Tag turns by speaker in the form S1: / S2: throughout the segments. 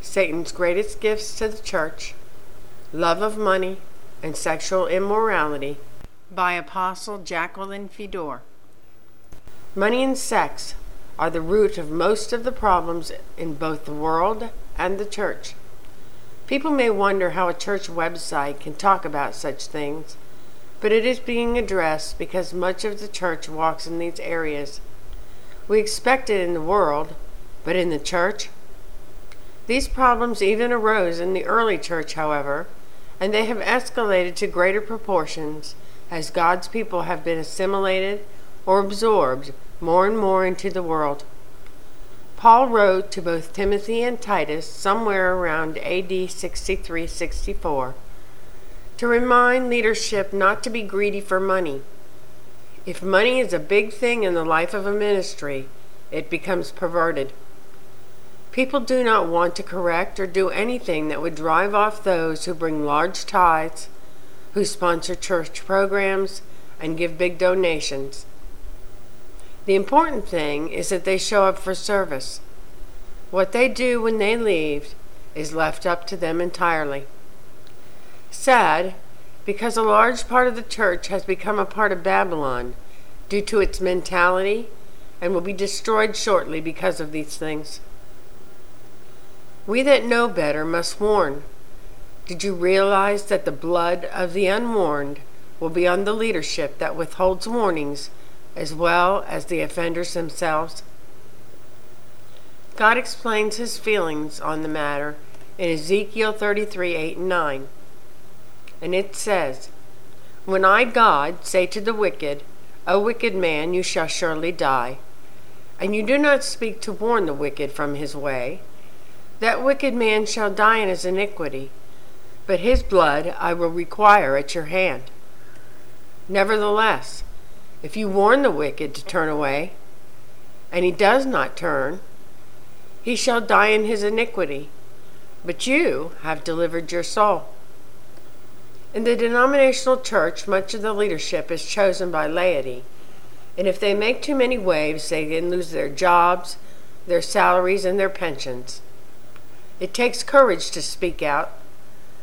S1: Satan's greatest gifts to the church, Love of Money, and Sexual Immorality by Apostle Jacqueline Fedor. Money and sex are the root of most of the problems in both the world and the church. People may wonder how a church website can talk about such things, but it is being addressed because much of the church walks in these areas. We expect it in the world, but in the church? These problems even arose in the early church, however, and they have escalated to greater proportions as God's people have been assimilated or absorbed more and more into the world. Paul wrote to both Timothy and Titus somewhere around AD 63 64 to remind leadership not to be greedy for money. If money is a big thing in the life of a ministry, it becomes perverted. People do not want to correct or do anything that would drive off those who bring large tithes, who sponsor church programs, and give big donations. The important thing is that they show up for service. What they do when they leave is left up to them entirely. Sad, because a large part of the church has become a part of Babylon due to its mentality and will be destroyed shortly because of these things. We that know better must warn. Did you realize that the blood of the unwarned will be on the leadership that withholds warnings as well as the offenders themselves? God explains his feelings on the matter in Ezekiel 33 8 and 9. And it says, When I, God, say to the wicked, O wicked man, you shall surely die, and you do not speak to warn the wicked from his way, that wicked man shall die in his iniquity, but his blood I will require at your hand. Nevertheless, if you warn the wicked to turn away, and he does not turn, he shall die in his iniquity, but you have delivered your soul. In the denominational church, much of the leadership is chosen by laity, and if they make too many waves, they can lose their jobs, their salaries, and their pensions. It takes courage to speak out,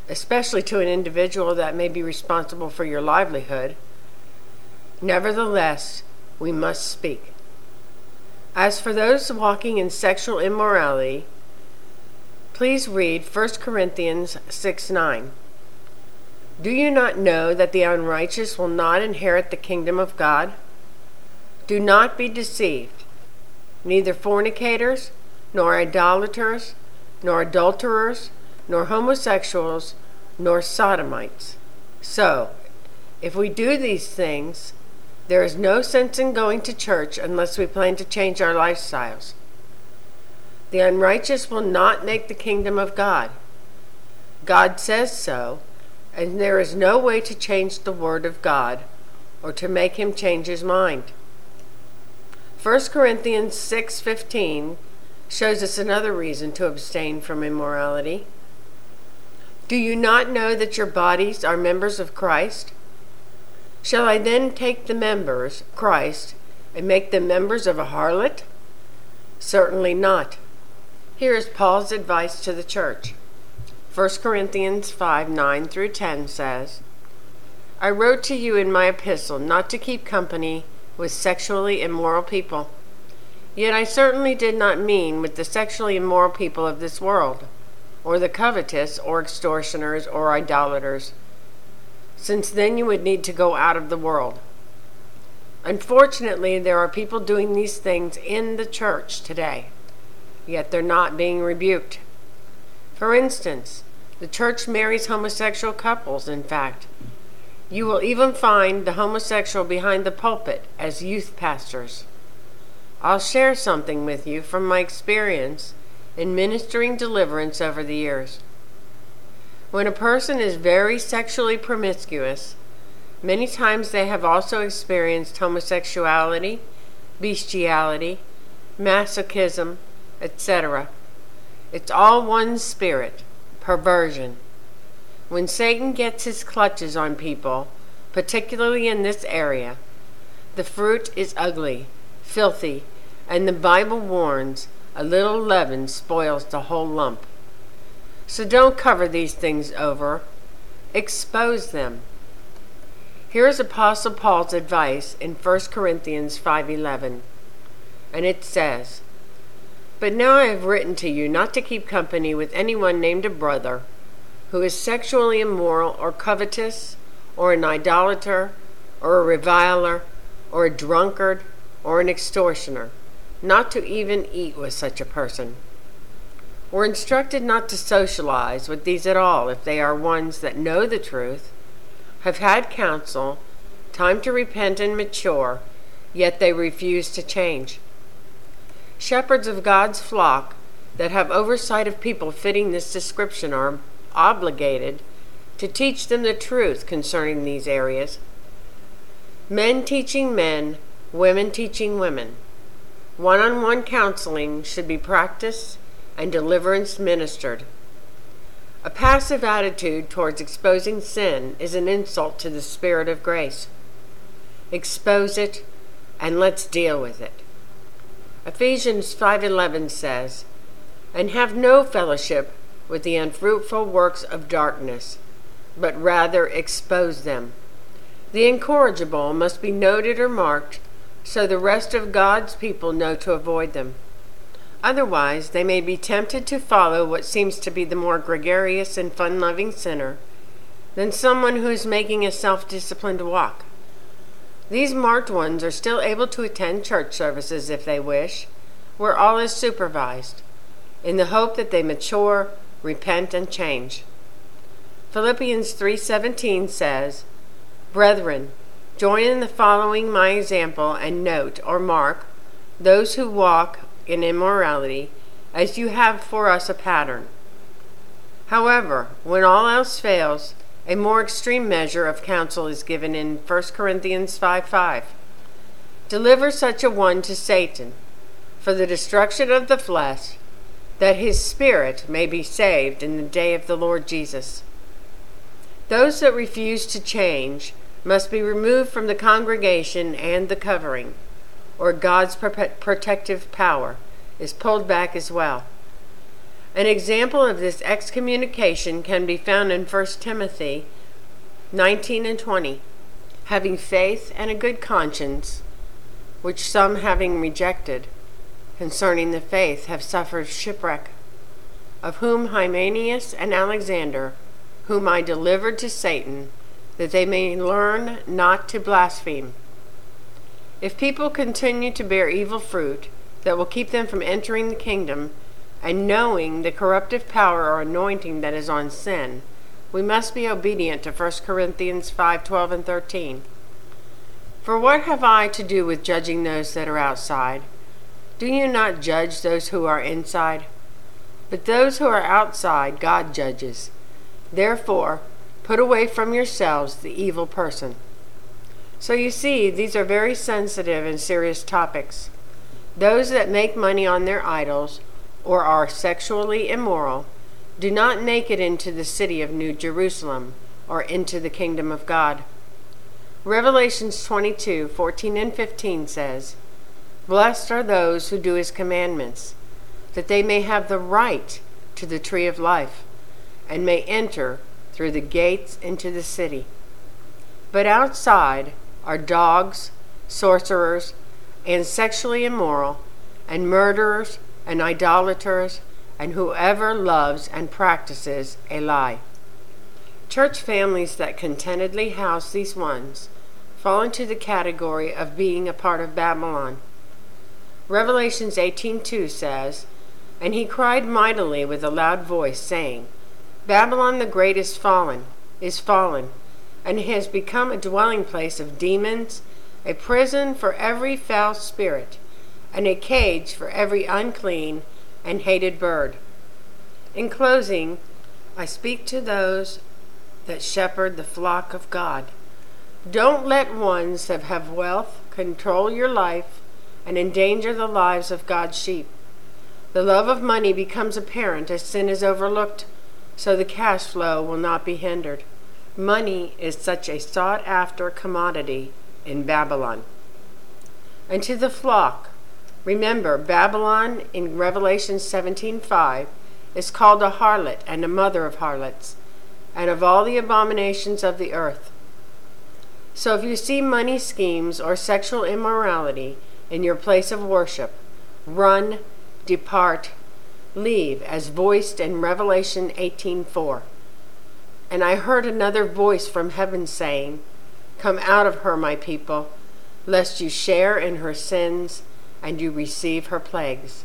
S1: especially to an individual that may be responsible for your livelihood. Nevertheless, we must speak. As for those walking in sexual immorality, please read 1 Corinthians 6 9. Do you not know that the unrighteous will not inherit the kingdom of God? Do not be deceived. Neither fornicators, nor idolaters, nor adulterers, nor homosexuals, nor sodomites. So, if we do these things, there is no sense in going to church unless we plan to change our lifestyles. The unrighteous will not make the kingdom of God. God says so, and there is no way to change the word of God or to make him change his mind. 1 Corinthians 6:15 shows us another reason to abstain from immorality. Do you not know that your bodies are members of Christ? Shall I then take the members, Christ, and make them members of a harlot? Certainly not. Here is Paul's advice to the church. 1 Corinthians 5 9 through 10 says, I wrote to you in my epistle not to keep company with sexually immoral people Yet I certainly did not mean with the sexually immoral people of this world, or the covetous, or extortioners, or idolaters, since then you would need to go out of the world. Unfortunately, there are people doing these things in the church today, yet they're not being rebuked. For instance, the church marries homosexual couples, in fact. You will even find the homosexual behind the pulpit as youth pastors. I'll share something with you from my experience in ministering deliverance over the years. When a person is very sexually promiscuous, many times they have also experienced homosexuality, bestiality, masochism, etc. It's all one spirit, perversion. When Satan gets his clutches on people, particularly in this area, the fruit is ugly, filthy, and the Bible warns a little leaven spoils the whole lump. So don't cover these things over, expose them. Here is Apostle Paul's advice in 1 Corinthians 5:11. And it says, "But now I have written to you not to keep company with anyone named a brother who is sexually immoral or covetous or an idolater or a reviler or a drunkard or an extortioner, not to even eat with such a person." We're instructed not to socialize with these at all if they are ones that know the truth, have had counsel, time to repent and mature, yet they refuse to change. Shepherds of God's flock that have oversight of people fitting this description are obligated to teach them the truth concerning these areas. Men teaching men, women teaching women. One on one counseling should be practiced and deliverance ministered. A passive attitude towards exposing sin is an insult to the Spirit of grace. Expose it and let's deal with it. Ephesians 5:11 says, "And have no fellowship with the unfruitful works of darkness, but rather expose them." The incorrigible must be noted or marked so the rest of God's people know to avoid them. Otherwise, they may be tempted to follow what seems to be the more gregarious and fun loving sinner than someone who is making a self disciplined walk. These marked ones are still able to attend church services if they wish, where all is supervised, in the hope that they mature, repent, and change. Philippians 3:17 says, "Brethren, join in the following my example and note or mark those who walk in immorality, as you have for us a pattern. However, when all else fails, a more extreme measure of counsel is given in 1 Corinthians 5 5. Deliver such a one to Satan for the destruction of the flesh, that his spirit may be saved in the day of the Lord Jesus. Those that refuse to change must be removed from the congregation and the covering or God's protective power, is pulled back as well. An example of this excommunication can be found in 1 Timothy 19 and 20. Having faith and a good conscience, which some having rejected, concerning the faith have suffered shipwreck, of whom Hymenaeus and Alexander, whom I delivered to Satan, that they may learn not to blaspheme. If people continue to bear evil fruit that will keep them from entering the kingdom and knowing the corruptive power or anointing that is on sin, we must be obedient to 1 Corinthians 5:12 and 13. For what have I to do with judging those that are outside? Do you not judge those who are inside? But those who are outside God judges. Therefore, put away from yourselves the evil person. So you see, these are very sensitive and serious topics. Those that make money on their idols or are sexually immoral do not make it into the city of New Jerusalem or into the kingdom of God. Revelations 22 14 and 15 says, Blessed are those who do his commandments, that they may have the right to the tree of life, and may enter through the gates into the city. But outside, are dogs, sorcerers, and sexually immoral, and murderers, and idolaters, and whoever loves and practices a lie. Church families that contentedly house these ones fall into the category of being a part of Babylon. Revelations 18:2 says, "And he cried mightily with a loud voice, saying, Babylon the great is fallen, is fallen, and has become a dwelling place of demons, a prison for every foul spirit, and a cage for every unclean and hated bird. In closing, I speak to those that shepherd the flock of God. Don't let ones that have wealth control your life and endanger the lives of God's sheep. The love of money becomes apparent as sin is overlooked, so the cash flow will not be hindered. Money is such a sought after commodity in Babylon. And to the flock, remember Babylon in Revelation 17:5 is called a harlot and a mother of harlots, and of all the abominations of the earth. So if you see money schemes or sexual immorality in your place of worship, run, depart, leave, as voiced in Revelation 18:4. And I heard another voice from heaven saying, Come out of her, my people, lest you share in her sins and you receive her plagues.